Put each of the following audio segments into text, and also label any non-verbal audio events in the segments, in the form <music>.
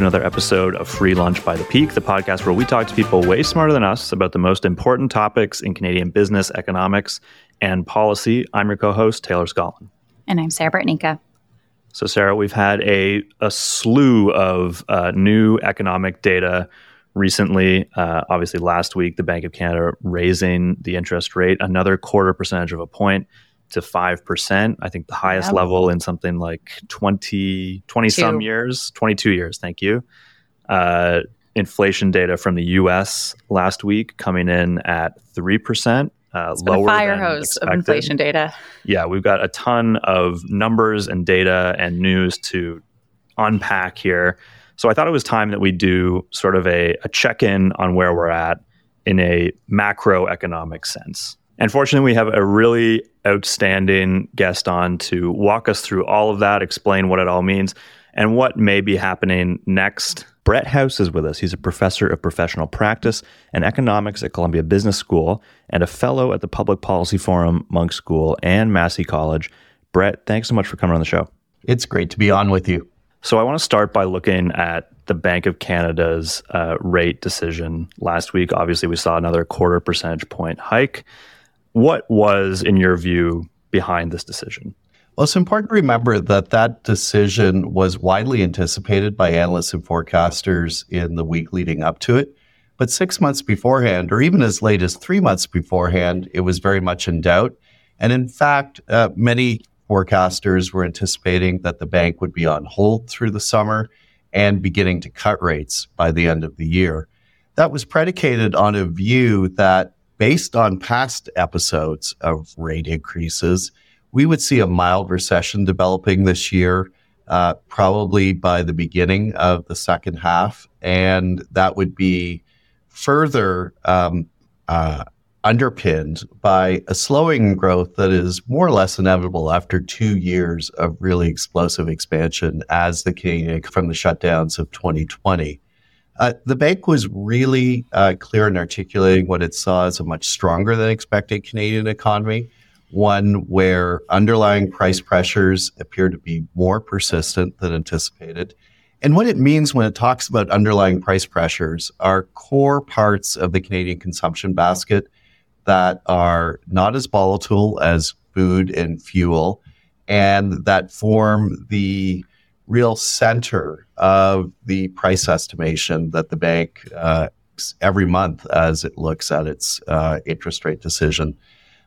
to another episode of Free Lunch by the Peak, the podcast where we talk to people way smarter than us about the most important topics in Canadian business, economics, and policy. I'm your co host, Taylor Scollon. And I'm Sarah Bartnicka. So, Sarah, we've had a, a slew of uh, new economic data recently. Uh, obviously, last week, the Bank of Canada raising the interest rate another quarter percentage of a point to 5%. I think the highest level in something like 20, 20 some years, 22 years. Thank you. Uh, inflation data from the US last week coming in at 3%. Uh, lower fire hose of inflation data. Yeah, we've got a ton of numbers and data and news to unpack here. So I thought it was time that we do sort of a, a check in on where we're at in a macroeconomic sense. And fortunately, we have a really outstanding guest on to walk us through all of that, explain what it all means, and what may be happening next. Brett House is with us. He's a professor of professional practice and economics at Columbia Business School and a fellow at the Public Policy Forum, Munk School, and Massey College. Brett, thanks so much for coming on the show. It's great to be on with you. So, I want to start by looking at the Bank of Canada's uh, rate decision last week. Obviously, we saw another quarter percentage point hike. What was, in your view, behind this decision? Well, it's important to remember that that decision was widely anticipated by analysts and forecasters in the week leading up to it. But six months beforehand, or even as late as three months beforehand, it was very much in doubt. And in fact, uh, many forecasters were anticipating that the bank would be on hold through the summer and beginning to cut rates by the end of the year. That was predicated on a view that based on past episodes of rate increases, we would see a mild recession developing this year, uh, probably by the beginning of the second half. And that would be further um, uh, underpinned by a slowing growth that is more or less inevitable after two years of really explosive expansion as the Canadian from the shutdowns of 2020. Uh, the bank was really uh, clear in articulating what it saw as a much stronger than expected Canadian economy, one where underlying price pressures appear to be more persistent than anticipated. And what it means when it talks about underlying price pressures are core parts of the Canadian consumption basket that are not as volatile as food and fuel and that form the real center of the price estimation that the bank uh, every month as it looks at its uh, interest rate decision.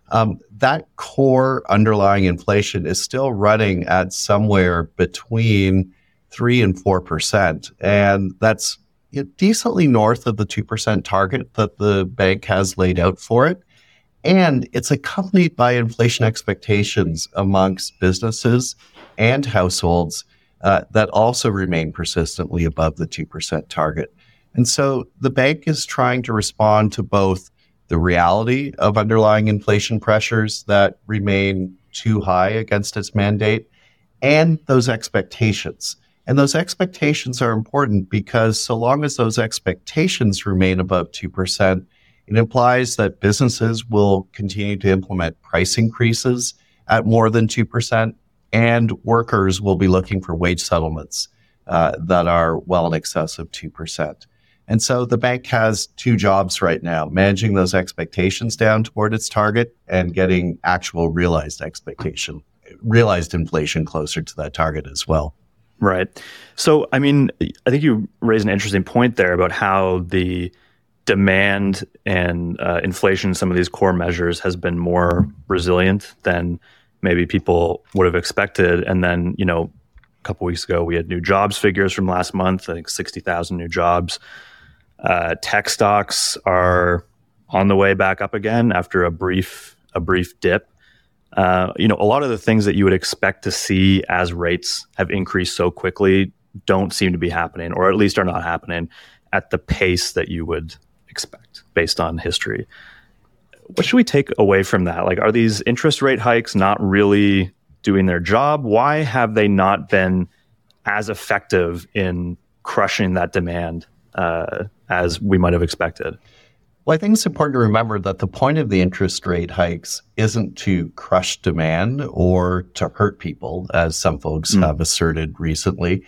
Um, that core underlying inflation is still running at somewhere between three and four percent, and that's decently north of the two percent target that the bank has laid out for it. And it's accompanied by inflation expectations amongst businesses and households uh, that also remain persistently above the 2% target. And so the bank is trying to respond to both the reality of underlying inflation pressures that remain too high against its mandate and those expectations. And those expectations are important because so long as those expectations remain above 2%, it implies that businesses will continue to implement price increases at more than 2% and workers will be looking for wage settlements uh, that are well in excess of 2%. And so the bank has two jobs right now managing those expectations down toward its target and getting actual realized expectation, realized inflation closer to that target as well. Right. So, I mean, I think you raise an interesting point there about how the demand and uh, inflation, some of these core measures, has been more resilient than maybe people would have expected. And then, you know, a couple weeks ago, we had new jobs figures from last month. I think sixty thousand new jobs. Uh, tech stocks are on the way back up again after a brief a brief dip. Uh, you know, a lot of the things that you would expect to see as rates have increased so quickly don't seem to be happening, or at least are not happening at the pace that you would expect based on history what should we take away from that? Like, are these interest rate hikes not really doing their job? Why have they not been as effective in crushing that demand uh, as we might have expected? Well, I think it's important to remember that the point of the interest rate hikes isn't to crush demand or to hurt people, as some folks mm. have asserted recently.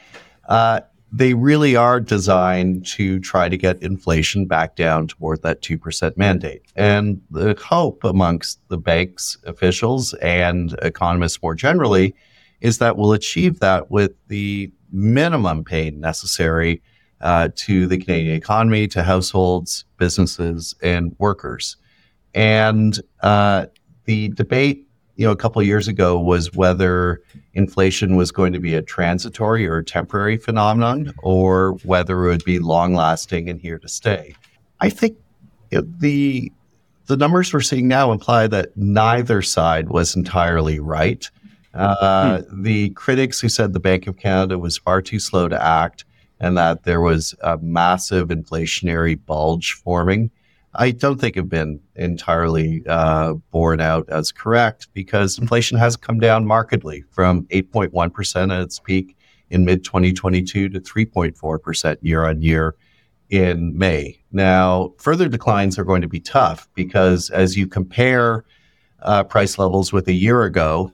Uh, they really are designed to try to get inflation back down toward that 2% mandate. And the hope amongst the bank's officials and economists more generally is that we'll achieve that with the minimum pain necessary uh, to the Canadian economy, to households, businesses, and workers. And uh, the debate, you know, a couple years ago was whether inflation was going to be a transitory or a temporary phenomenon, or whether it would be long lasting and here to stay. I think the the numbers we're seeing now imply that neither side was entirely right. Uh, hmm. The critics who said the Bank of Canada was far too slow to act and that there was a massive inflationary bulge forming I don't think have been entirely uh, borne out as correct because inflation has come down markedly from 8.1% at its peak in mid 2022 to 3.4% year on year in May. Now, further declines are going to be tough because as you compare uh, price levels with a year ago,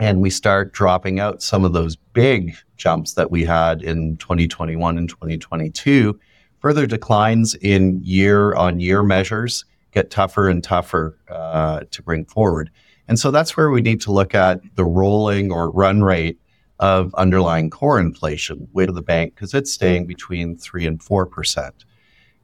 and we start dropping out some of those big jumps that we had in 2021 and 2022, further declines in year on year measures get tougher and tougher uh, to bring forward. And so that's where we need to look at the rolling or run rate of underlying core inflation with the bank because it's staying between 3 and 4%.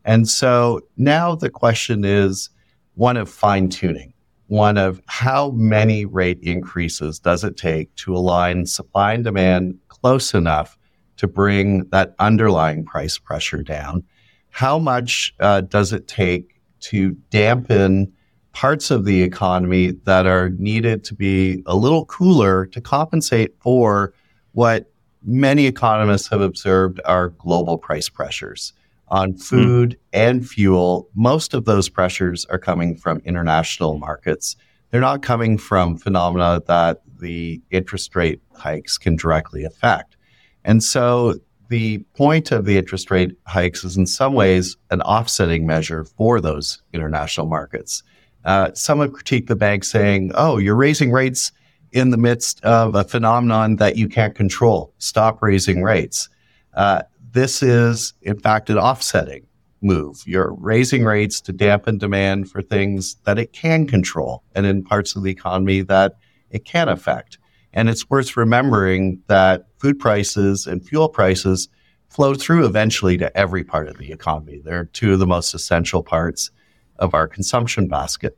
And so now the question is one of fine tuning, one of how many rate increases does it take to align supply and demand close enough to bring that underlying price pressure down. How much uh, does it take to dampen parts of the economy that are needed to be a little cooler to compensate for what many economists have observed are global price pressures on hmm. food mm. and fuel. Most of those pressures are coming from international markets. They're not coming from phenomena that the interest rate hikes can directly affect. And so the point of the interest rate hikes is in some ways an offsetting measure for those international markets. Uh, some have critiqued the bank saying, oh, you're raising rates in the midst of a phenomenon that you can't control. Stop raising rates. Uh, this is, in fact, an offsetting move. You're raising rates to dampen demand for things that it can control and in parts of the economy that it can affect. And it's worth remembering that food prices and fuel prices flow through eventually to every part of the economy. They're two of the most essential parts of our consumption basket.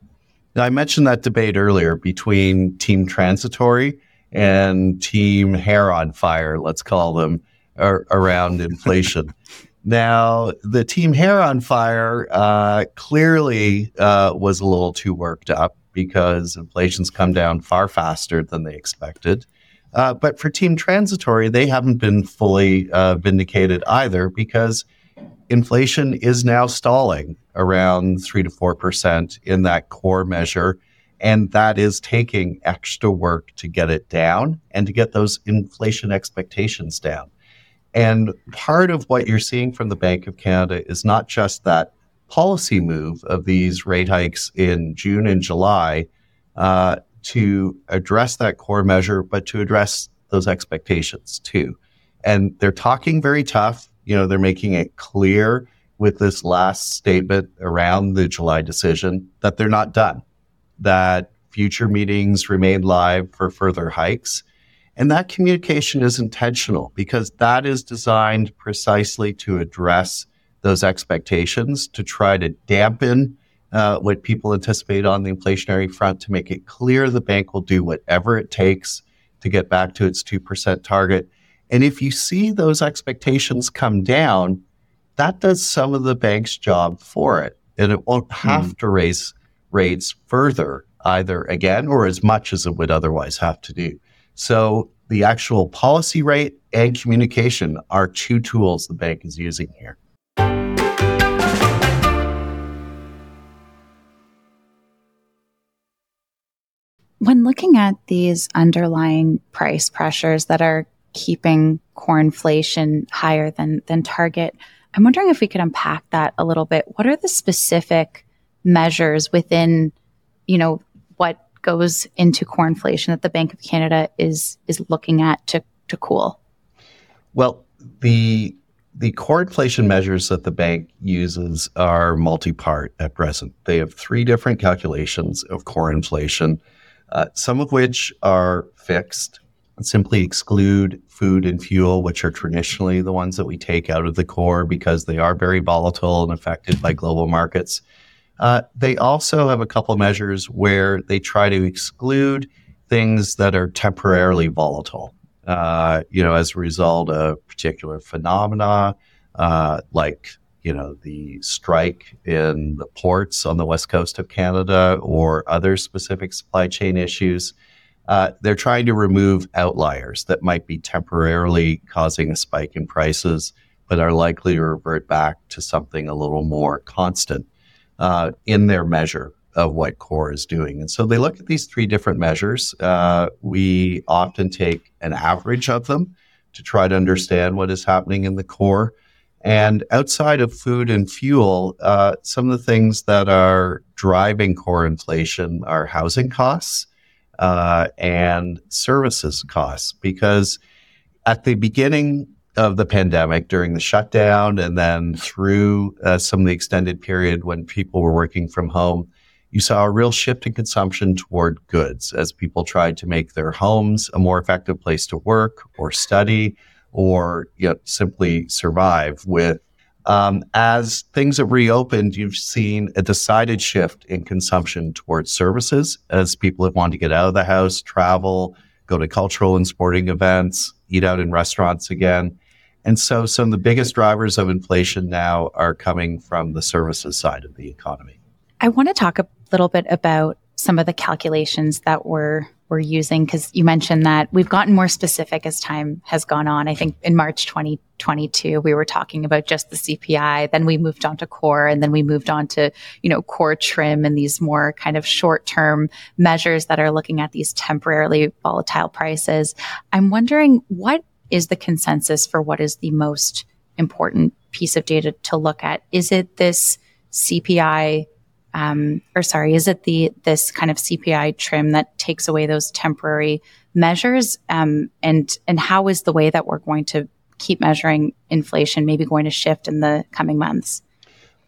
Now, I mentioned that debate earlier between team transitory and team hair on fire, let's call them, around inflation. <laughs> now, the team hair on fire uh, clearly uh, was a little too worked up because inflation's come down far faster than they expected. Uh, but for Team Transitory, they haven't been fully uh, vindicated either because inflation is now stalling around 3 to 4% in that core measure. And that is taking extra work to get it down and to get those inflation expectations down. And part of what you're seeing from the Bank of Canada is not just that policy move of these rate hikes in June and July uh, to address that core measure, but to address those expectations too. And they're talking very tough. You know, they're making it clear with this last statement around the July decision that they're not done, that future meetings remain live for further hikes. And that communication is intentional because that is designed precisely to address those expectations to try to dampen uh, what people anticipate on the inflationary front to make it clear the bank will do whatever it takes to get back to its 2% target. And if you see those expectations come down, that does some of the bank's job for it. And it won't have mm. to raise rates further either again or as much as it would otherwise have to do. So the actual policy rate and communication are two tools the bank is using here. When looking at these underlying price pressures that are keeping core inflation higher than, than target, I'm wondering if we could unpack that a little bit. What are the specific measures within, you know, what goes into core inflation that the Bank of Canada is is looking at to to cool? Well, the the core inflation measures that the bank uses are multi-part at present. They have three different calculations of core inflation, uh, some of which are fixed and simply exclude food and fuel, which are traditionally the ones that we take out of the core because they are very volatile and affected by global markets. Uh, they also have a couple measures where they try to exclude things that are temporarily volatile uh, you know, as a result of particular phenomena, uh, like you know the strike in the ports on the west coast of Canada or other specific supply chain issues. Uh, they're trying to remove outliers that might be temporarily causing a spike in prices, but are likely to revert back to something a little more constant uh, in their measure of what core is doing. And so they look at these three different measures. Uh, we often take an average of them to try to understand what is happening in the core. And outside of food and fuel, uh, some of the things that are driving core inflation are housing costs uh, and services costs. Because at the beginning of the pandemic, during the shutdown, and then through uh, some of the extended period when people were working from home, you saw a real shift in consumption toward goods as people tried to make their homes a more effective place to work or study or you know, simply survive with. Um, as things have reopened, you've seen a decided shift in consumption towards services as people have wanted to get out of the house, travel, go to cultural and sporting events, eat out in restaurants again. And so some of the biggest drivers of inflation now are coming from the services side of the economy. I want to talk a little bit about some of the calculations that we're we're using because you mentioned that we've gotten more specific as time has gone on. I think in March 2022 we were talking about just the CPI, then we moved on to core, and then we moved on to you know core trim and these more kind of short term measures that are looking at these temporarily volatile prices. I'm wondering what is the consensus for what is the most important piece of data to look at? Is it this CPI um, or sorry, is it the this kind of CPI trim that takes away those temporary measures? Um, and and how is the way that we're going to keep measuring inflation maybe going to shift in the coming months?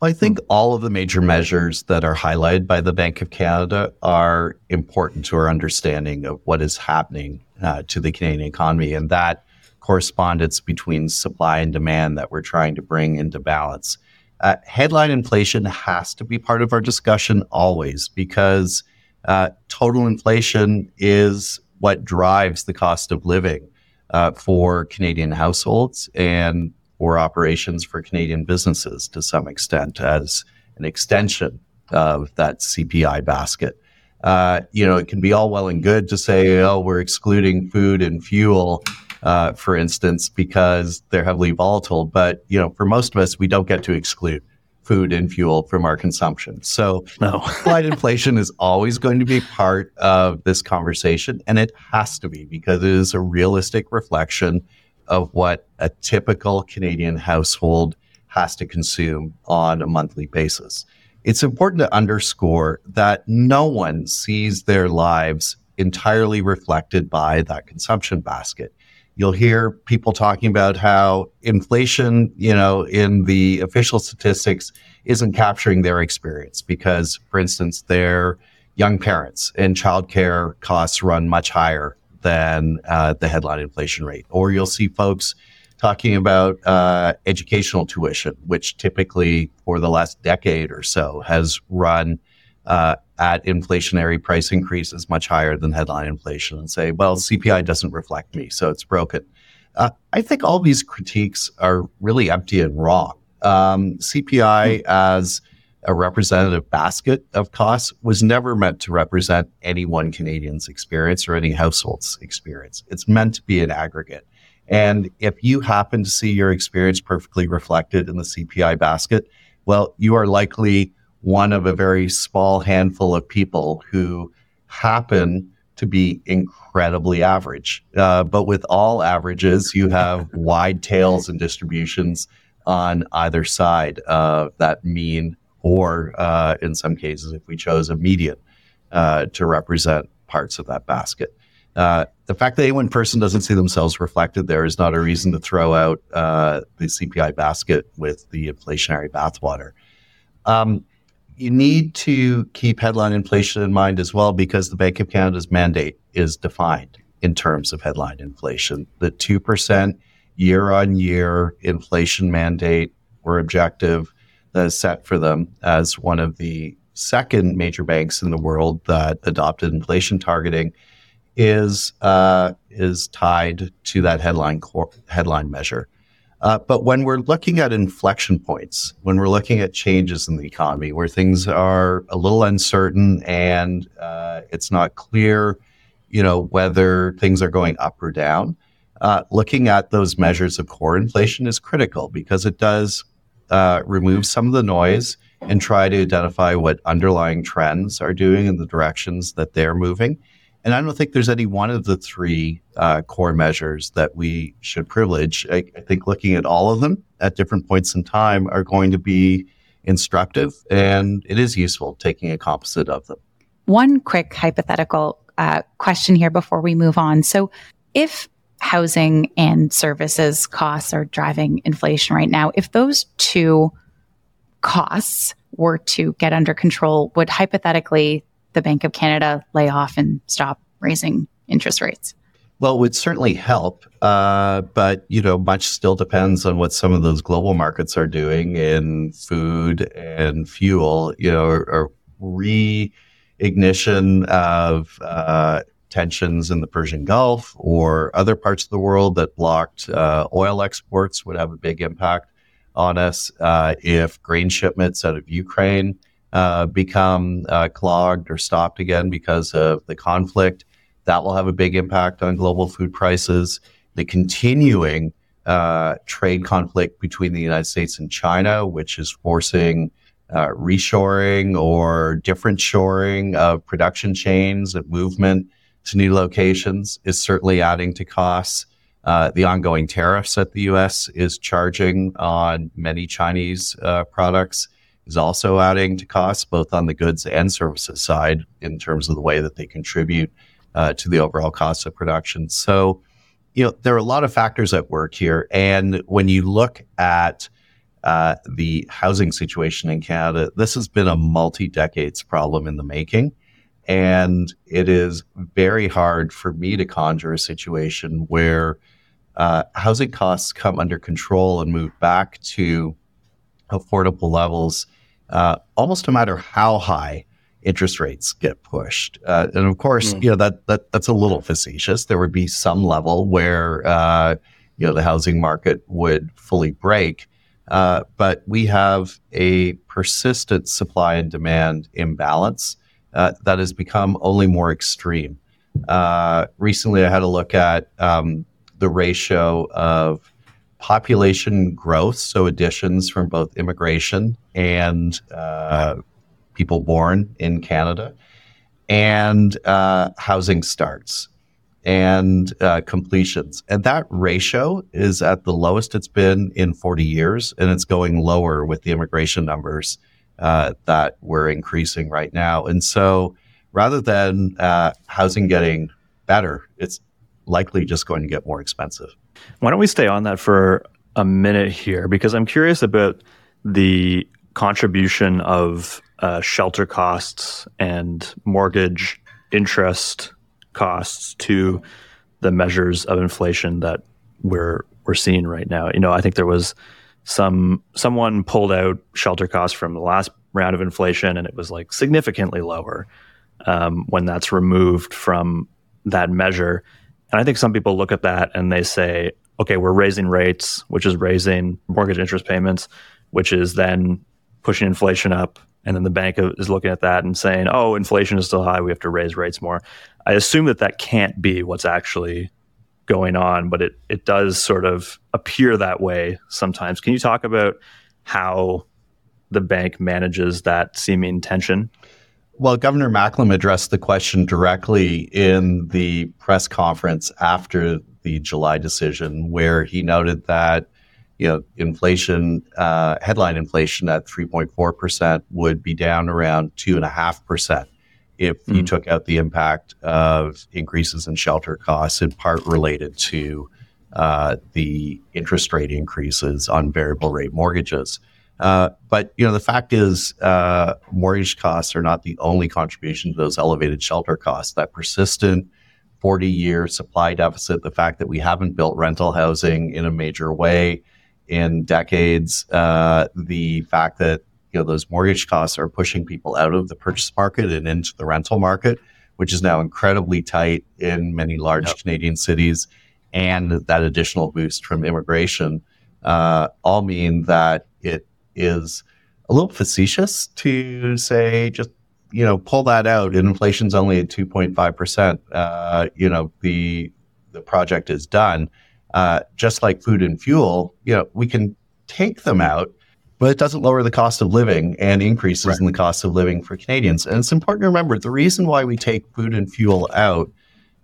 I think all of the major measures that are highlighted by the Bank of Canada are important to our understanding of what is happening uh, to the Canadian economy, and that correspondence between supply and demand that we're trying to bring into balance. Uh, headline inflation has to be part of our discussion always because uh, total inflation is what drives the cost of living uh, for Canadian households and for operations for Canadian businesses to some extent as an extension of that CPI basket. Uh, you know, it can be all well and good to say, oh, we're excluding food and fuel uh, for instance, because they're heavily volatile. But you know, for most of us, we don't get to exclude food and fuel from our consumption. So, no. <laughs> inflation is always going to be part of this conversation, and it has to be because it is a realistic reflection of what a typical Canadian household has to consume on a monthly basis. It's important to underscore that no one sees their lives entirely reflected by that consumption basket. You'll hear people talking about how inflation, you know, in the official statistics isn't capturing their experience because, for instance, their young parents and childcare costs run much higher than uh, the headline inflation rate. Or you'll see folks talking about uh, educational tuition, which typically for the last decade or so has run uh, at inflationary price increases much higher than headline inflation and say, well, CPI doesn't reflect me, so it's broken. Uh, I think all these critiques are really empty and wrong. Um, CPI as a representative basket of costs was never meant to represent any one Canadian's experience or any household's experience. It's meant to be an aggregate. And if you happen to see your experience perfectly reflected in the CPI basket, well, you are likely one of a very small handful of people who happen to be incredibly average. Uh, but with all averages, you have <laughs> wide tails and distributions on either side of that mean, or uh, in some cases, if we chose a median uh, to represent parts of that basket. Uh, the fact that any one person doesn't see themselves reflected there is not a reason to throw out uh, the CPI basket with the inflationary bathwater. Um, you need to keep headline inflation in mind as well because the Bank of Canada's mandate is defined in terms of headline inflation. The 2% year on year inflation mandate or objective that is set for them as one of the second major banks in the world that adopted inflation targeting is uh, is tied to that headline headline measure. Uh, but when we're looking at inflection points, when we're looking at changes in the economy where things are a little uncertain and uh, it's not clear, you know, whether things are going up or down, uh, looking at those measures of core inflation is critical because it does uh, remove some of the noise and try to identify what underlying trends are doing in the directions that they're moving. And I don't think there's any one of the three uh, core measures that we should privilege. I, I, think looking at all of them at different points in time are going to be instructive, and it is useful taking a composite of them. One quick hypothetical uh, question here before we move on. So, if housing and services costs are driving inflation right now, if those two costs were to get under control, would hypothetically the Bank of Canada lay off and stop raising interest rates? Well, it would certainly help, uh, but you know, much still depends on what some of those global markets are doing in food and fuel. You know, or, reignition of uh, tensions in the Persian Gulf or other parts of the world that blocked uh, oil exports would have a big impact on us. Uh, if grain shipments out of Ukraine uh, become uh, clogged or stopped again because of the conflict. That will have a big impact on global food prices. The continuing uh, trade conflict between the United States and China, which is forcing uh, reshoring or different shoring of production chains and movement to new locations, is certainly adding to costs. Uh, the ongoing tariffs that the U.S. is charging on many Chinese products is also adding to costs, both on the goods and services side, in terms of the way that they contribute uh, to the overall cost of production. So, you know, there are a lot of factors at work here. And when you look at uh, the housing situation in Canada, this has been a multi decades problem in the making. And it is very hard for me to conjure a situation where uh, housing costs come under control and move back to affordable levels uh, almost no matter how high interest rates get pushed. Uh, and of course, mm. you know that that that's a little facetious. There would be some level where uh, you know the housing market would fully break, uh, but we have a persistent supply and demand imbalance uh, that has become only more extreme. Uh, recently, I had a look at um, the ratio of population growth, so additions from both immigration and uh, people born in Canada, and uh, housing starts and uh, completions. And that ratio is at the lowest it's been in 40 years, and it's going lower with the immigration numbers uh, that we're increasing right now. And so rather than uh, housing getting better, it's likely just going to get more expensive. Why don't we stay on that for a minute here? Because I'm curious about the contribution of uh, shelter costs and mortgage interest costs to the measures of inflation that we're we're seeing right now. You know, I think there was some someone pulled out shelter costs from the last round of inflation, and it was like significantly lower um, when that's removed from that measure. And I think some people look at that and they say, okay, we're raising rates, which is raising mortgage interest payments, which is then pushing inflation up. And then the bank is looking at that and saying, oh, inflation is still high. We have to raise rates more. I assume that that can't be what's actually going on, but it, it does sort of appear that way sometimes. Can you talk about how the bank manages that seeming tension? Well, Governor Macklem addressed the question directly in the press conference after the July decision, where he noted that you know inflation, uh, headline inflation at 3.4 percent would be down around two and a half percent if you took out the impact of increases in shelter costs, in part related to uh, the interest rate increases on variable rate mortgages. Uh, but you know, the fact is, uh, mortgage costs are not the only contribution to those elevated shelter costs. That persistent 40-year supply deficit, the fact that we haven't built rental housing in a major way in decades, uh, the fact that you know those mortgage costs are pushing people out of the purchase market and into the rental market, which is now incredibly tight in many large yep. Canadian cities, and that additional boost from immigration uh, all mean that is a little facetious to say just you know pull that out inflation's only at 2.5 percent uh, you know the the project is done uh, just like food and fuel you know we can take them out but it doesn't lower the cost of living and increases right. in the cost of living for Canadians. And it's important to remember the reason why we take food and fuel out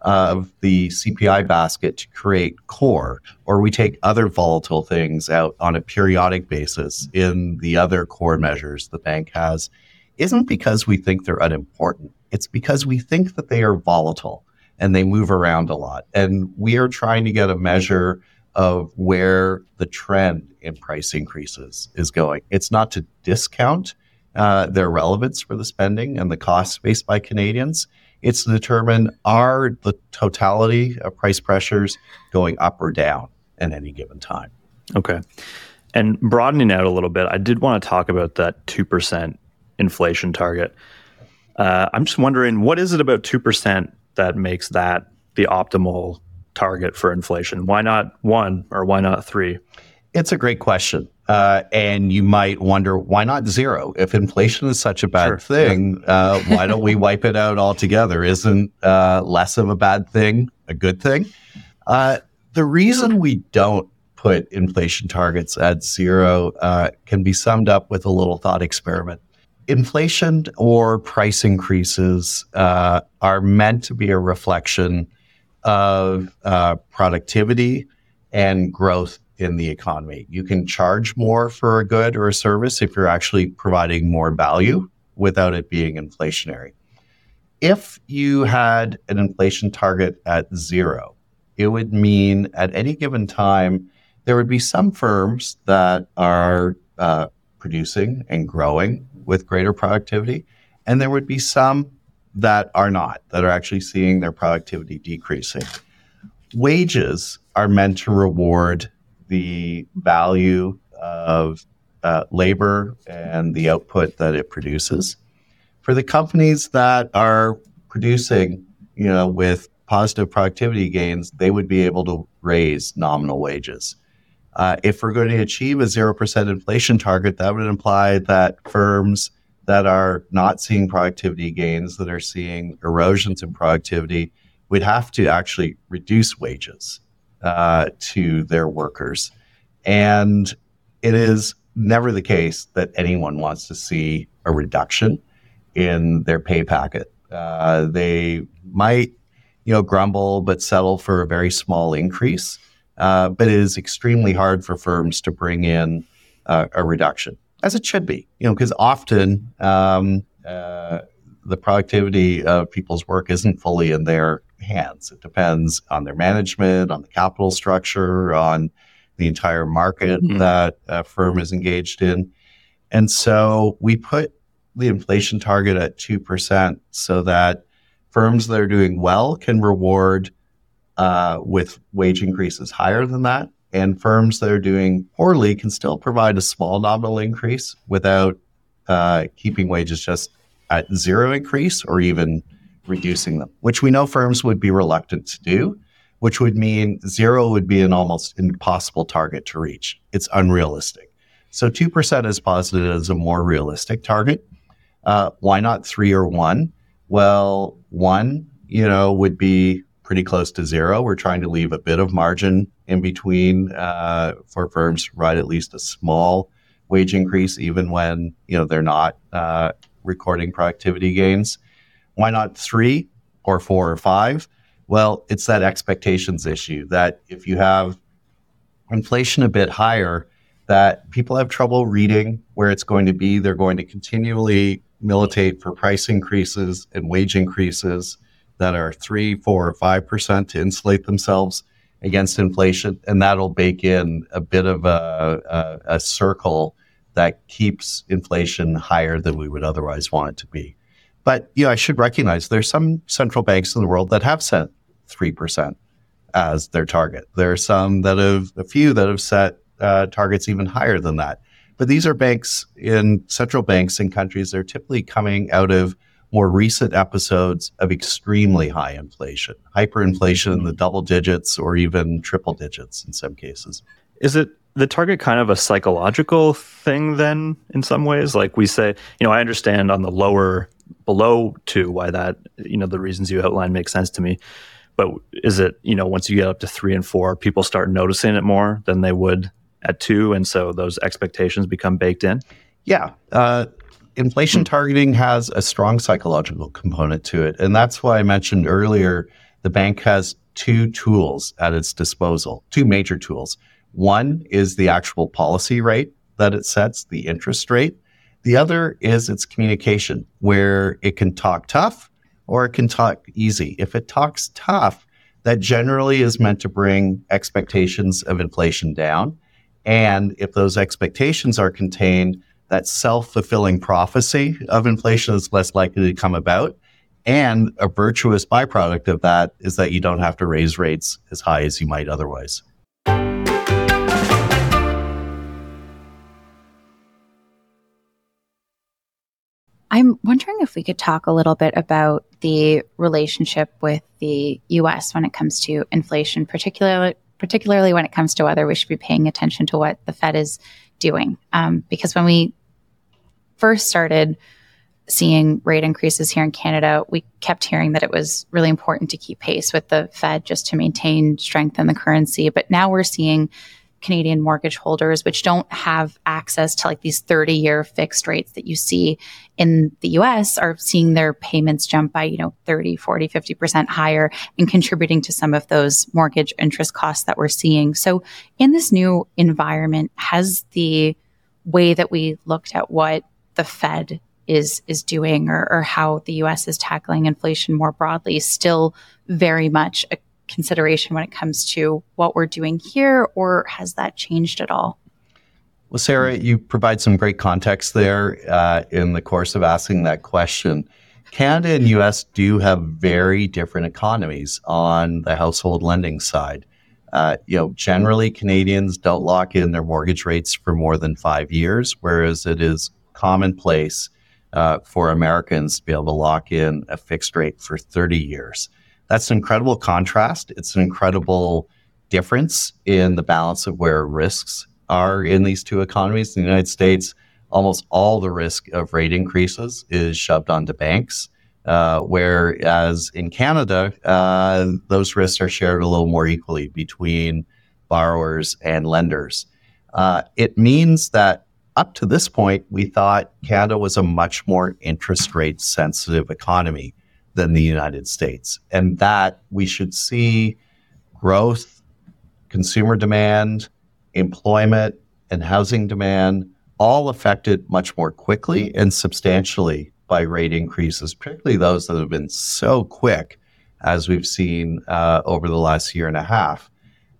of the CPI basket to create core, or we take other volatile things out on a periodic basis in the other core measures the bank has, isn't because we think they're unimportant. It's because we think that they are volatile and they move around a lot. And we are trying to get a measure of where the trend in price increases is going. It's not to discount uh, their relevance for the spending and the costs faced by Canadians. It's to determine are the totality of price pressures going up or down at any given time. Okay. And broadening out a little bit, I did want to talk about that 2% inflation target. Uh, I'm just wondering, what is it about 2% that makes that the optimal target for inflation? Why not one or why not three? It's a great question. Uh, and you might wonder why not zero? If inflation is such a bad sure. thing, uh, why don't we wipe it out altogether? Isn't uh, less of a bad thing a good thing? Uh, the reason we don't put inflation targets at zero uh, can be summed up with a little thought experiment. Inflation or price increases uh, are meant to be a reflection of productivity and growth in the economy. You can charge more for a good or a service if you're actually providing more value without it being inflationary. If you had an inflation target at zero, it would mean at any given time, there would be some firms that are uh, producing and growing with greater productivity, and there would be some that are not, that are actually seeing their productivity decreasing. Wages are meant to reward the value of uh, labor and the output that it produces. For the companies that are producing, you know, with positive productivity gains, they would be able to raise nominal wages. Uh, if we're going to achieve a 0% inflation target, that would imply that firms that are not seeing productivity gains, that are seeing erosions in productivity, would have to actually reduce wages uh, to their workers. And it is never the case that anyone wants to see a reduction in their pay packet. Uh, they might, you know, grumble but settle for a very small increase. Uh, but it is extremely hard for firms to bring in uh, a reduction, as it should be. You know, because often um, uh, the productivity of people's work isn't fully in their hands. It depends on their management, on the capital structure, on the entire market mm-hmm. that a firm is engaged in. And so we put the inflation target at 2% so that firms that are doing well can reward uh, with wage increases higher than that. And firms that are doing poorly can still provide a small nominal increase without uh, keeping wages just at zero increase or even reducing them, which we know firms would be reluctant to do, which would mean zero would be an almost impossible target to reach. It's unrealistic. So 2% is posited as a more realistic target. Uh, why not three or one? Well, one, you know, would be pretty close to zero. We're trying to leave a bit of margin in between uh, for firms to at least a small wage increase, even when you know they're not uh, recording productivity gains. Why not three or four or five? Well, it's that expectations issue that if you have inflation a bit higher, that people have trouble reading where it's going to be. They're going to continually militate for price increases and wage increases that are three, four, or five percent to insulate themselves against inflation, and that'll bake in a bit of a, a, a circle that keeps inflation higher than we would otherwise want it to be. But you know, I should recognize there's some central banks in the world that have set three percent as their target. There are some that have a few that have set uh, targets even higher than that. But these are banks in central banks in countries that are typically coming out of more recent episodes of extremely high inflation, hyperinflation in the double digits or even triple digits in some cases. Is it the target kind of a psychological thing then in some ways? Like we say, you know, I understand on the lower below two why that, you know, the reasons you outlined make sense to me. But is it, you know, once you get up to three and four, people start noticing it more than they would at two? And so those expectations become baked in? Yeah. Uh, inflation targeting has a strong psychological component to it. And that's why I mentioned earlier the bank has two tools at its disposal, two major tools. One is the actual policy rate that it sets, the interest rate. The other is its communication, where it can talk tough or it can talk easy. If it talks tough, that generally is meant to bring expectations of inflation down. And if those expectations are contained, that self fulfilling prophecy of inflation is less likely to come about. And a virtuous byproduct of that is that you don't have to raise rates as high as you might otherwise. I'm wondering if we could talk a little bit about the relationship with the US when it comes to inflation, particularly particularly when it comes to whether we should be paying attention to what the Fed is doing. Um, because when we first started seeing rate increases here in Canada, we kept hearing that it was really important to keep pace with the Fed just to maintain strength in the currency. But now we're seeing Canadian mortgage holders, which don't have access to like these 30 year fixed rates that you see in the US, are seeing their payments jump by, you know, 30, 40, 50% higher and contributing to some of those mortgage interest costs that we're seeing. So in this new environment, has the way that we looked at what the Fed is is doing or, or how the US is tackling inflation more broadly still very much a consideration when it comes to what we're doing here, or has that changed at all? Well, Sarah, you provide some great context there uh, in the course of asking that question. Canada and US do have very different economies on the household lending side. Uh, you know, generally Canadians don't lock in their mortgage rates for more than five years, whereas it is commonplace uh, for Americans to be able to lock in a fixed rate for 30 years. That's an incredible contrast. It's an incredible difference in the balance of where risks are in these two economies. In the United States, almost all the risk of rate increases is shoved onto banks. Uh, whereas in Canada, uh, those risks are shared a little more equally between borrowers and lenders. Uh, it means that up to this point, we thought Canada was a much more interest rate sensitive economy than the United States, and that we should see growth, consumer demand, employment, and housing demand all affected much more quickly and substantially by rate increases, particularly those that have been so quick as we've seen uh, over the last year and a half.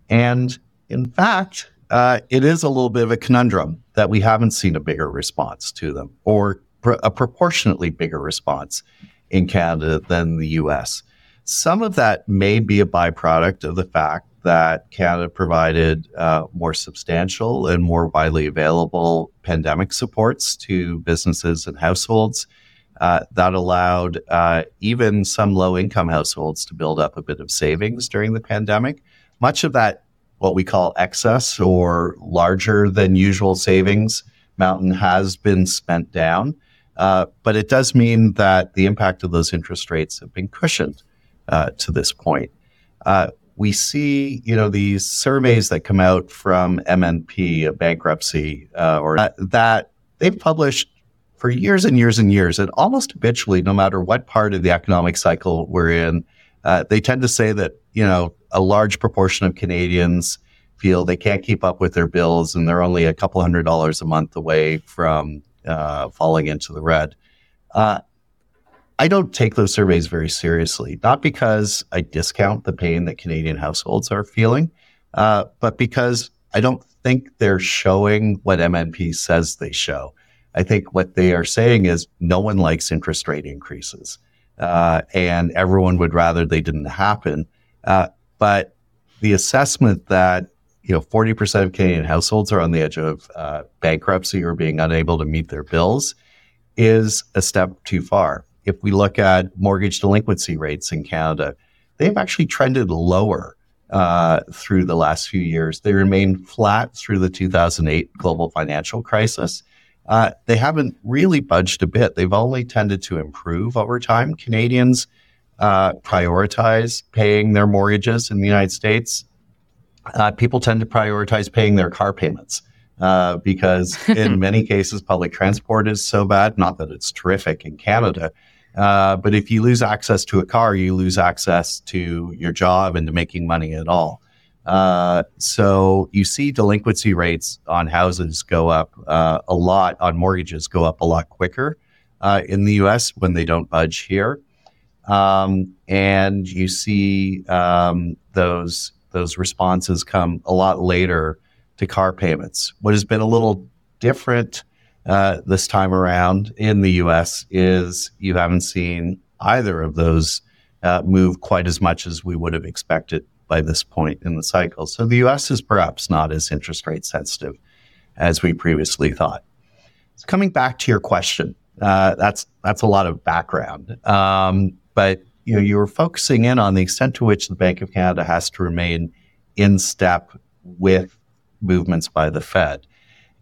And in fact, uh, it is a little bit of a conundrum that we haven't seen a bigger response to them or pr- a proportionately bigger response in Canada than the US. Some of that may be a byproduct of the fact that Canada provided uh, more substantial and more widely available pandemic supports to businesses and households. Uh, that allowed uh, even some low income households to build up a bit of savings during the pandemic. Much of that, what we call excess or larger than usual savings mountain, has been spent down. Uh, but it does mean that the impact of those interest rates have been cushioned uh, to this point. Uh, we see, you know, these surveys that come out from MNP, a bankruptcy, uh, or that they've published for years and years and years, and almost habitually, no matter what part of the economic cycle we're in, uh, they tend to say that you know a large proportion of Canadians feel they can't keep up with their bills, and they're only a couple hundred dollars a month away from uh, falling into the red. Uh, I don't take those surveys very seriously, not because I discount the pain that Canadian households are feeling, uh, but because I don't think they're showing what MNP says they show. I think what they are saying is no one likes interest rate increases, uh, and everyone would rather they didn't happen. Uh, but the assessment that you know 40% of Canadian households are on the edge of uh, bankruptcy or being unable to meet their bills is a step too far. If we look at mortgage delinquency rates in Canada, they've actually trended lower uh, through the last few years. They remained flat through the 2008 global financial crisis. Uh, they haven't really budged a bit. They've only tended to improve over time. Canadians uh, prioritize paying their mortgages in the United States. Uh, people tend to prioritize paying their car payments uh, because, <laughs> in many cases, public transport is so bad. Not that it's terrific in Canada, uh, but if you lose access to a car, you lose access to your job and to making money at all. Uh, so you see delinquency rates on houses go up uh, a lot, on mortgages go up a lot quicker uh, in the U.S. when they don't budge here, um, and you see um, those those responses come a lot later to car payments. What has been a little different uh, this time around in the U.S. is you haven't seen either of those uh, move quite as much as we would have expected by this point in the cycle. So the U.S. is perhaps not as interest rate sensitive as we previously thought. So coming back to your question, uh, that's that's a lot of background, um, but you know you were focusing in on the extent to which the Bank of Canada has to remain in step with movements by the Fed.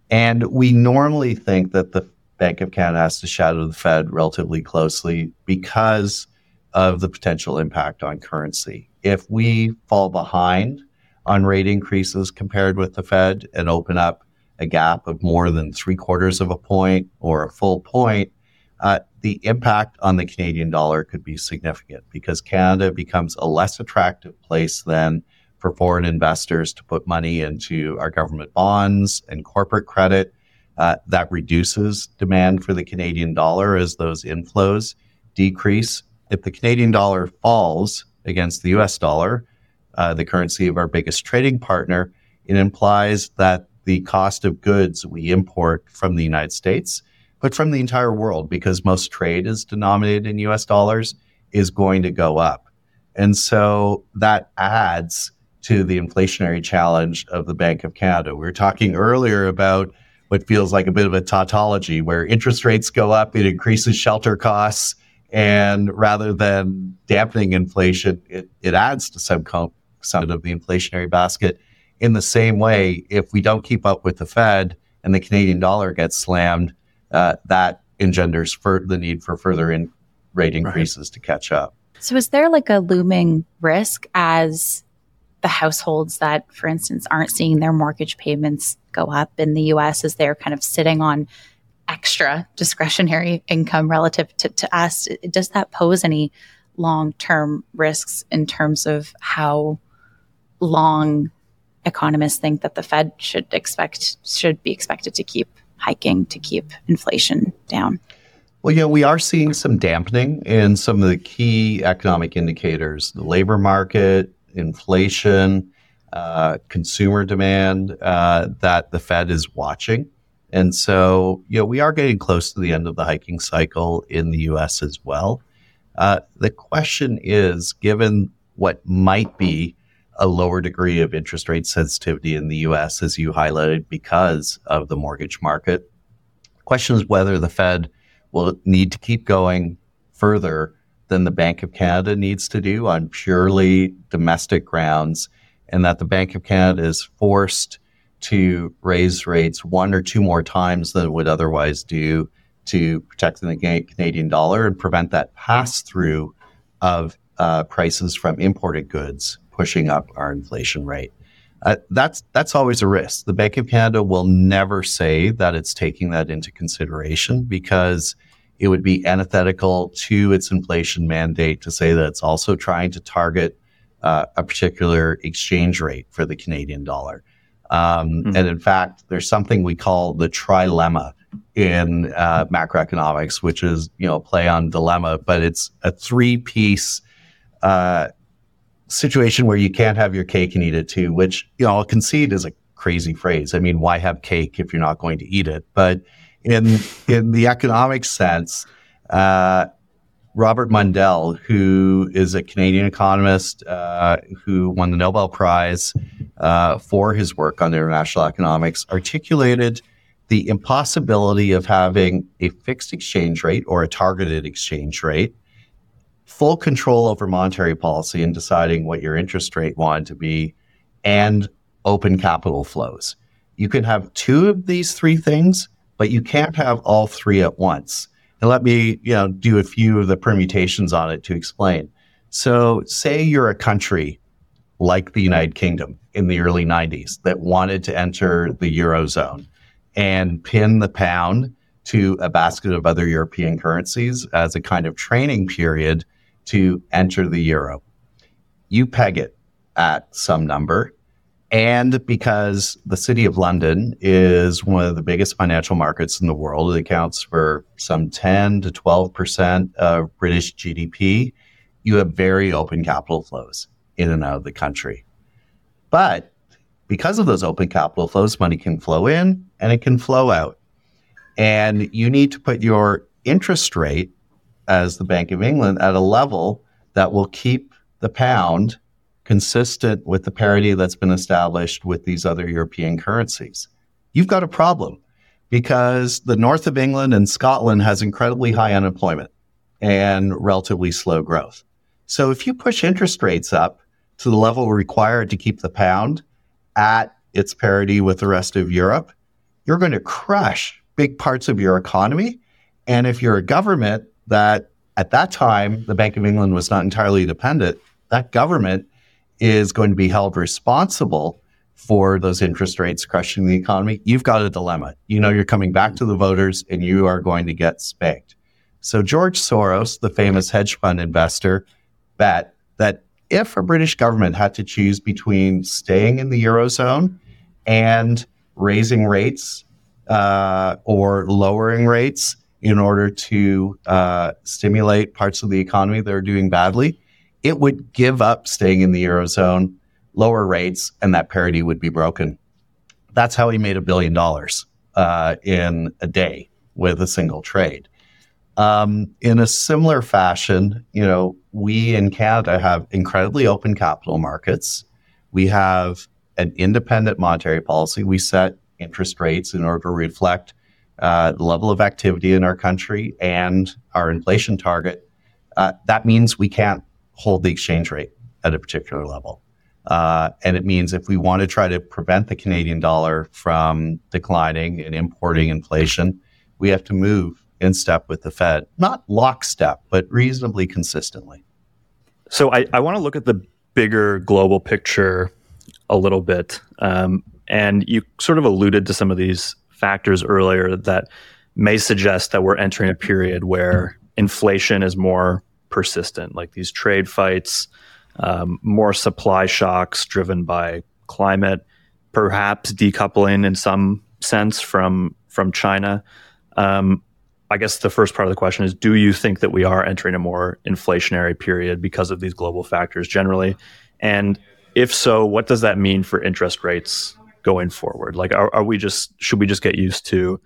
And we normally think that the Bank of Canada has to shadow the Fed relatively closely because of the potential impact on currency. If we fall behind on rate increases compared with the Fed and open up a gap of more than three quarters of a point or a full point, uh, the impact on the Canadian dollar could be significant because Canada becomes a less attractive place than for foreign investors to put money into our government bonds and corporate credit. Uh, that reduces demand for the Canadian dollar as those inflows decrease. If the Canadian dollar falls against the US dollar, uh, the currency of our biggest trading partner, it implies that the cost of goods we import from the United States, but from the entire world, because most trade is denominated in US dollars, is going to go up. And so that adds to the inflationary challenge of the Bank of Canada. We were talking earlier about what feels like a bit of a tautology where interest rates go up, it increases shelter costs. And rather than dampening inflation, it, it adds to some component of the inflationary basket. In the same way, if we don't keep up with the Fed and the Canadian dollar gets slammed, uh, that engenders for the need for further in rate increases right. to catch up. So, is there like a looming risk as the households that, for instance, aren't seeing their mortgage payments go up in the US as they're kind of sitting on extra discretionary income relative to, to us, does that pose any long term risks in terms of how long economists think that the Fed should expect should be expected to keep hiking to keep inflation down? Well, yeah, we are seeing some dampening in some of the key economic indicators, the labor market, inflation, uh, consumer demand uh, that the Fed is watching. And so, you know, we are getting close to the end of the hiking cycle in the US as well. Uh, the question is given what might be a lower degree of interest rate sensitivity in the US, as you highlighted, because of the mortgage market, the question is whether the Fed will need to keep going further than the Bank of Canada needs to do on purely domestic grounds, and that the Bank of Canada is forced to raise rates one or two more times than it would otherwise do to protect the Canadian dollar and prevent that pass through of uh, prices from imported goods pushing up our inflation rate. Uh, that's that's always a risk. The Bank of Canada will never say that it's taking that into consideration because it would be antithetical to its inflation mandate to say that it's also trying to target uh, a particular exchange rate for the Canadian dollar. Um, mm-hmm. And in fact, there's something we call the trilemma in uh, macroeconomics, which is you know play on dilemma, but it's a three piece uh, situation where you can't have your cake and eat it too. Which you know I'll concede is a crazy phrase. I mean, why have cake if you're not going to eat it? But in in the economic sense, uh, Robert Mundell, who is a Canadian economist uh, who won the Nobel Prize uh, for his work on international economics, articulated the impossibility of having a fixed exchange rate or a targeted exchange rate, full control over monetary policy and deciding what your interest rate wanted to be, and open capital flows. You can have two of these three things, but you can't have all three at once. And let me, you know, do a few of the permutations on it to explain. So, say you're a country like the United Kingdom in the early 90s that wanted to enter the Eurozone and pin the pound to a basket of other European currencies as a kind of training period to enter the euro. You peg it at some number and because the city of London is one of the biggest financial markets in the world, it accounts for some 10 to 12% of British GDP, you have very open capital flows in and out of the country. But because of those open capital flows, money can flow in and it can flow out. And you need to put your interest rate as the Bank of England at a level that will keep the pound consistent with the parity that's been established with these other European currencies. You've got a problem because the north of England and Scotland has incredibly high unemployment and relatively slow growth. So if you push interest rates up to the level required to keep the pound at its parity with the rest of Europe, you're going to crush big parts of your economy. And if you're a government that at that time the Bank of England was not entirely dependent, that government is going to be held responsible for those interest rates crushing the economy, you've got a dilemma. You know, you're coming back to the voters and you are going to get spanked. So George Soros, the famous hedge fund investor, bet that if a British government had to choose between staying in the Eurozone and raising rates uh, or lowering rates in order to uh, stimulate parts of the economy that are doing badly, it would give up staying in the Eurozone, lower rates, and that parity would be broken. That's how he made a billion dollars uh, in a day with a single trade. Um, in a similar fashion, you know, we in Canada have incredibly open capital markets. We have an independent monetary policy. We set interest rates in order to reflect uh, the level of activity in our country and our inflation target. Uh, that means we can't hold the exchange rate at a particular level. Uh, and it means if we want to try to prevent the Canadian dollar from declining and importing inflation, we have to move in step with the Fed, not lockstep, but reasonably consistently. So I, I want to look at the bigger global picture a little bit. Um, and you sort of alluded to some of these factors earlier that may suggest that we're entering a period where inflation is more persistent, like these trade fights, um, more supply shocks driven by climate, perhaps decoupling in some sense from from China. Um, I guess the first part of the question is: Do you think that we are entering a more inflationary period because of these global factors generally? And if so, what does that mean for interest rates going forward? Like, are, are we just should we just get used to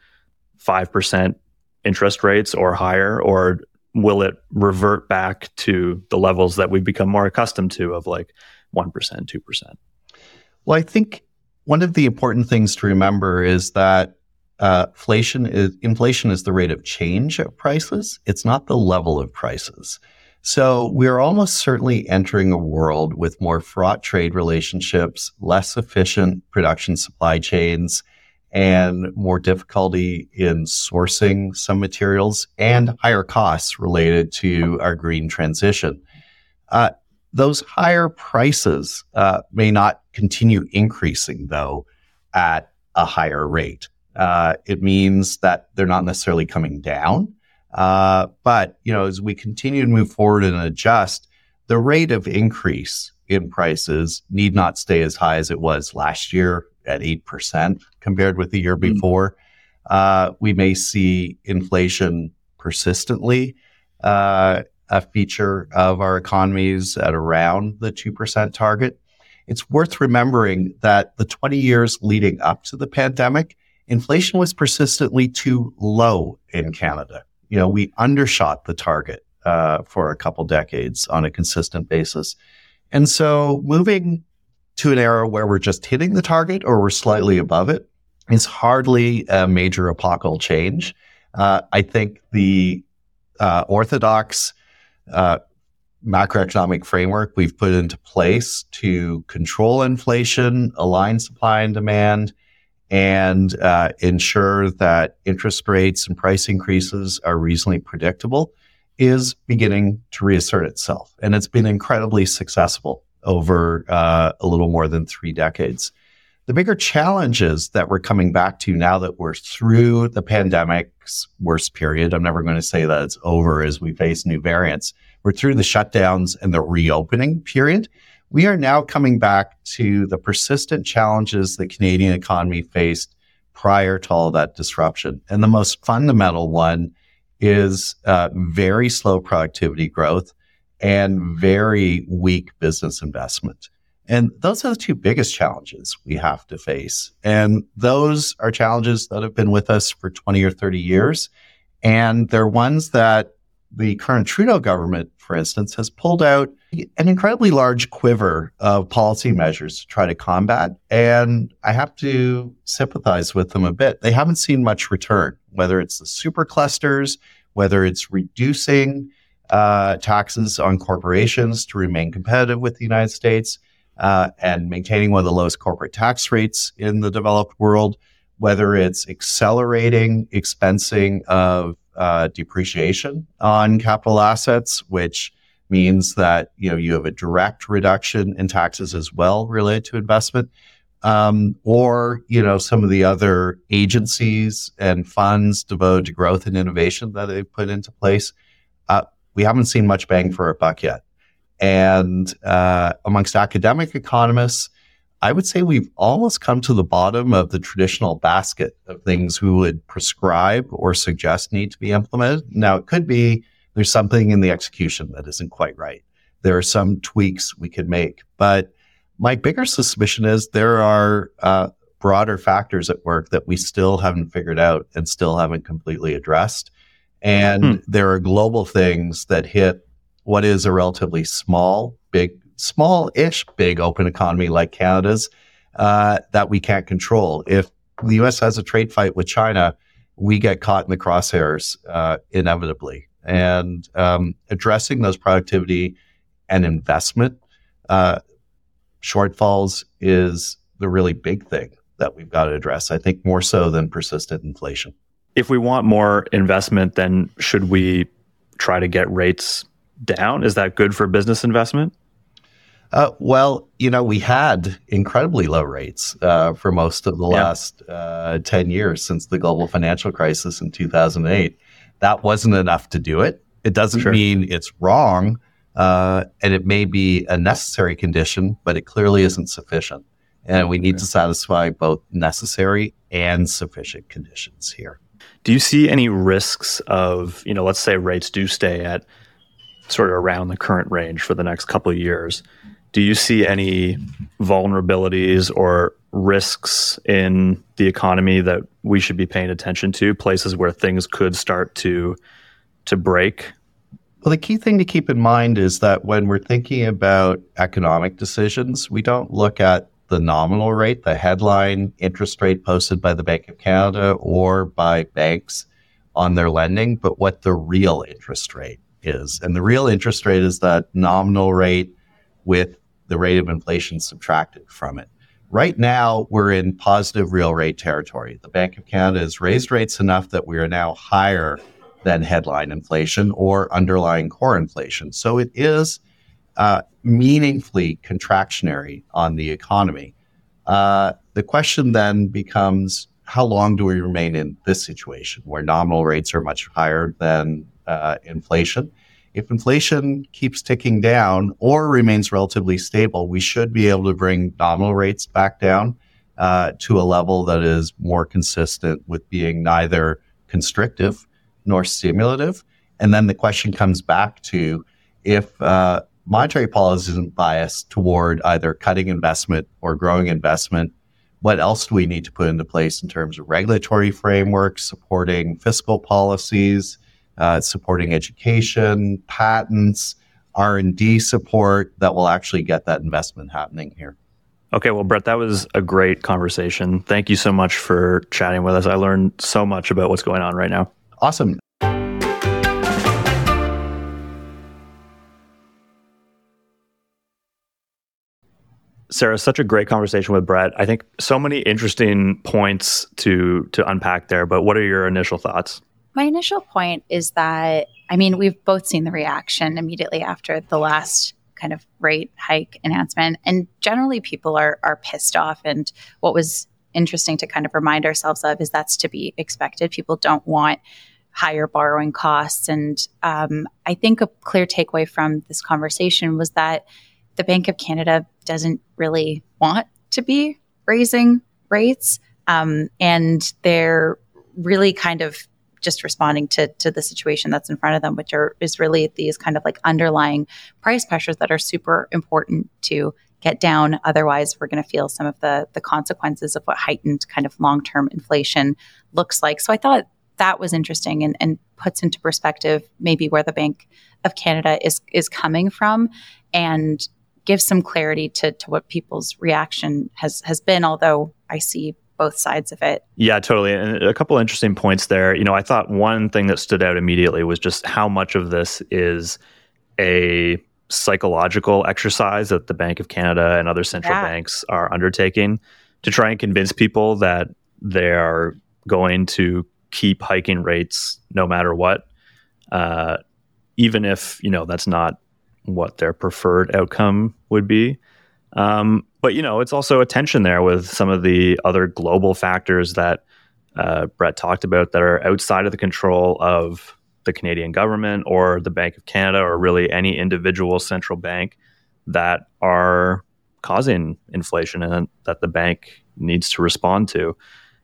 five percent interest rates or higher, or will it revert back to the levels that we've become more accustomed to of like 1%, 2%? Well, I think one of the important things to remember is that uh, inflation is inflation is the rate of change of prices. It's not the level of prices. So we're almost certainly entering a world with more fraught trade relationships, less efficient production supply chains, and more difficulty in sourcing some materials and higher costs related to our green transition. Uh, those higher prices uh, may not continue increasing, though, at a higher rate. Uh, it means that they're not necessarily coming down. Uh, but you know, as we continue to move forward and adjust, the rate of increase in prices need not stay as high as it was last year at 8% compared with the year mm. before. uh, we may see inflation persistently uh, a feature of our economies at around the 2% target. It's worth remembering that the 20 years leading up to the pandemic, inflation was persistently too low in Canada. You know, we undershot the target uh, for a couple decades on a consistent basis. And so moving to an era where we're just hitting the target or we're slightly above it is hardly a major epochal change. Uh, I think the uh, orthodox uh, macroeconomic framework we've put into place to control inflation, align supply and demand, and uh, ensure that interest rates and price increases are reasonably predictable is beginning to reassert itself. And it's been incredibly successful over uh, a little more than three decades. The bigger challenges that we're coming back to now that we're through the pandemic's worst period, I'm never going to say that it's over as we face new variants. We're through the shutdowns and the reopening period. We are now coming back to the persistent challenges the Canadian economy faced prior to all that disruption. And the most fundamental one is uh, very slow productivity growth and very weak business investment. And those are the two biggest challenges we have to face. And those are challenges that have been with us for 20 or 30 years. And they're ones that the current Trudeau government, for instance, has pulled out an incredibly large quiver of policy measures to try to combat. And I have to sympathize with them a bit. They haven't seen much return, whether it's the super clusters, whether it's reducing uh, taxes on corporations to remain competitive with the United States uh, and maintaining one of the lowest corporate tax rates in the developed world, whether it's accelerating expensing of uh, depreciation on capital assets, which means that you know you have a direct reduction in taxes as well related to investment, um, or you know some of the other agencies and funds devoted to growth and innovation that they've put into place. Uh, we haven't seen much bang for a buck yet. And uh, amongst academic economists, I would say we've almost come to the bottom of the traditional basket of things we would prescribe or suggest need to be implemented. Now, it could be there's something in the execution that isn't quite right. There are some tweaks we could make. But my bigger suspicion is there are uh, broader factors at work that we still haven't figured out and still haven't completely addressed. And hmm. there are global things that hit what is a relatively small, big, small-ish, big open economy like Canada's uh, that we can't control. If the U.S. has a trade fight with China, we get caught in the crosshairs uh, inevitably. And um, addressing those productivity and investment uh, shortfalls is the really big thing that we've got to address. I think more so than persistent inflation. If we want more investment, then should we try to get rates down? Is that good for business investment? Uh, well, you know, we had incredibly low rates uh, for most of the yeah. last uh, 10 years since the global financial crisis in 2008. That wasn't enough to do it. It doesn't sure. mean it's wrong, uh, and it may be a necessary condition, but it clearly isn't sufficient. And we need to satisfy both necessary and sufficient conditions here. Do you see any risks of, you know, let's say rates do stay at sort of around the current range for the next couple of years. Do you see any vulnerabilities or risks in the economy that we should be paying attention to? Places where things could start to to break? Well, the key thing to keep in mind is that when we're thinking about economic decisions, we don't look at the nominal rate, the headline interest rate posted by the Bank of Canada or by banks on their lending, but what the real interest rate is. And the real interest rate is that nominal rate with the rate of inflation subtracted from it. Right now, we're in positive real rate territory. The Bank of Canada has raised rates enough that we are now higher than headline inflation or underlying core inflation. So it is uh, meaningfully contractionary on the economy. Uh, the question then becomes how long do we remain in this situation where nominal rates are much higher than uh, inflation. If inflation keeps ticking down or remains relatively stable, we should be able to bring nominal rates back down uh, to a level that is more consistent with being neither constrictive nor stimulative. And then the question comes back to if uh, monetary policy isn't biased toward either cutting investment or growing investment, what else do we need to put into place in terms of regulatory frameworks, supporting fiscal policies, uh, supporting education, patents, R&D support that will actually get that investment happening here. Okay, well, Brett, that was a great conversation. Thank you so much for chatting with us. I learned so much about what's going on right now. Awesome. Sarah, such a great conversation with Brett. I think so many interesting points to to unpack there. But what are your initial thoughts? My initial point is that I mean we've both seen the reaction immediately after the last kind of rate hike announcement, and generally people are are pissed off. And what was interesting to kind of remind ourselves of is that's to be expected. People don't want higher borrowing costs, and um, I think a clear takeaway from this conversation was that the Bank of Canada doesn't really want to be raising rates. Um, and they're really kind of just responding to, to the situation that's in front of them, which are is really these kind of like underlying price pressures that are super important to get down. Otherwise, we're going to feel some of the the consequences of what heightened kind of long term inflation looks like. So I thought that was interesting and, and puts into perspective maybe where the Bank of Canada is is coming from and give some clarity to, to what people's reaction has has been although i see both sides of it yeah totally and a couple interesting points there you know i thought one thing that stood out immediately was just how much of this is a psychological exercise that the bank of canada and other central yeah. banks are undertaking to try and convince people that they are going to keep hiking rates no matter what uh, even if you know that's not what their preferred outcome would be. Um, but you know, it's also a tension there with some of the other global factors that uh, Brett talked about that are outside of the control of the Canadian government or the Bank of Canada or really any individual central bank that are causing inflation and that the bank needs to respond to.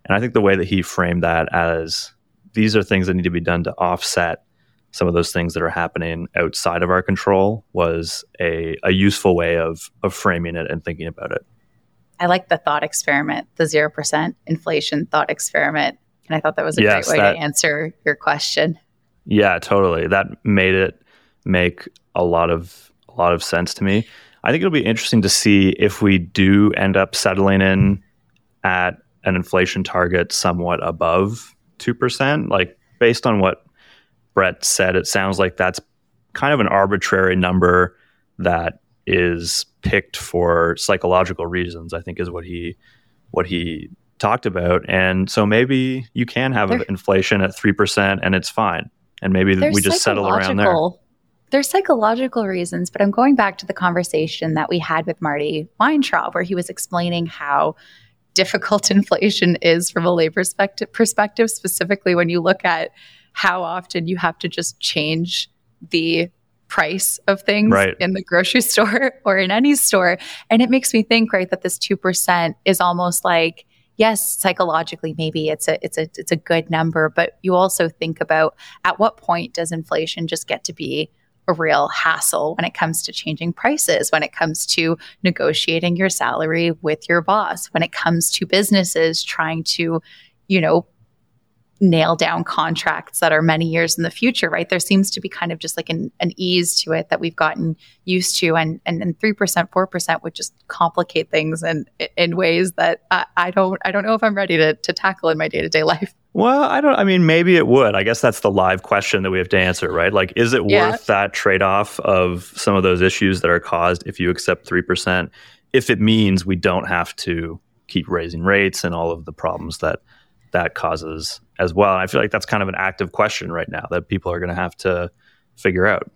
And I think the way that he framed that as these are things that need to be done to offset some of those things that are happening outside of our control was a, a useful way of of framing it and thinking about it. I like the thought experiment, the zero percent inflation thought experiment. And I thought that was a yes, great way that, to answer your question. Yeah, totally. That made it make a lot of a lot of sense to me. I think it'll be interesting to see if we do end up settling in at an inflation target somewhat above two percent, like based on what Brett said, it sounds like that's kind of an arbitrary number that is picked for psychological reasons. I think is what he what he talked about, and so maybe you can have inflation at three percent and it's fine, and maybe we just settle around there. There's psychological reasons, but I'm going back to the conversation that we had with Marty Weintraub, where he was explaining how difficult <laughs> inflation is from a labor perspective, perspective specifically when you look at how often you have to just change the price of things right. in the grocery <laughs> store or in any store. And it makes me think, right, that this 2% is almost like, yes, psychologically, maybe it's a, it's a, it's a good number, but you also think about at what point does inflation just get to be a real hassle when it comes to changing prices, when it comes to negotiating your salary with your boss, when it comes to businesses trying to, you know, nail down contracts that are many years in the future, right? There seems to be kind of just like an, an ease to it that we've gotten used to. And, and, and 3%, 4% would just complicate things in, in ways that I, I don't, I don't know if I'm ready to, to tackle in my day to day life. Well, I don't, I mean, maybe it would. I guess that's the live question that we have to answer, right? Like, is it yeah. worth that trade off of some of those issues that are caused if you accept 3%, if it means we don't have to keep raising rates and all of the problems that that causes as well. And I feel like that's kind of an active question right now that people are going to have to figure out.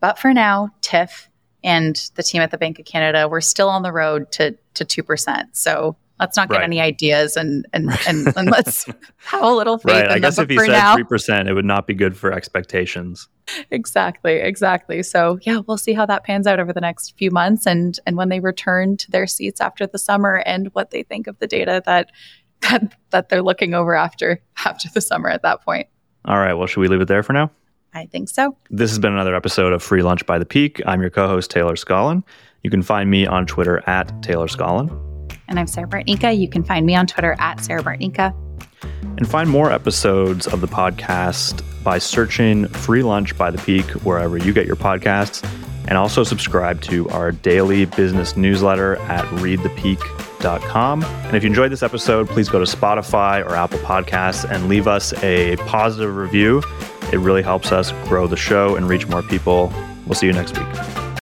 But for now, Tiff and the team at the Bank of Canada, we're still on the road to to two percent. So Let's not get Right. any ideas and and, and, and let's <laughs> have a little faith Right. I guess if he said three percent, it would not be good for expectations. exactly, exactly. So yeah, we'll see how that pans out over the next few months, and and when they return to their seats after the summer, and what they think of the data that <laughs> that that they're looking over after after the summer. At that point, All right. Well, should we leave it there for now? I think so. This has been another episode of Free Lunch by the Peak. I'm your co-host Taylor Scollon. You can find me on Twitter at Taylor Scollon. And I'm Sarah Bartnicka. You can find me on Twitter at Sarah Bartnicka. And find more episodes of the podcast by searching Free Lunch by the Peak wherever you get your podcasts. And also subscribe to our daily business newsletter at And if you enjoyed this episode, please go to Spotify or Apple Podcasts and leave us a positive review. It really helps us grow the show and reach more people. We'll see you next week.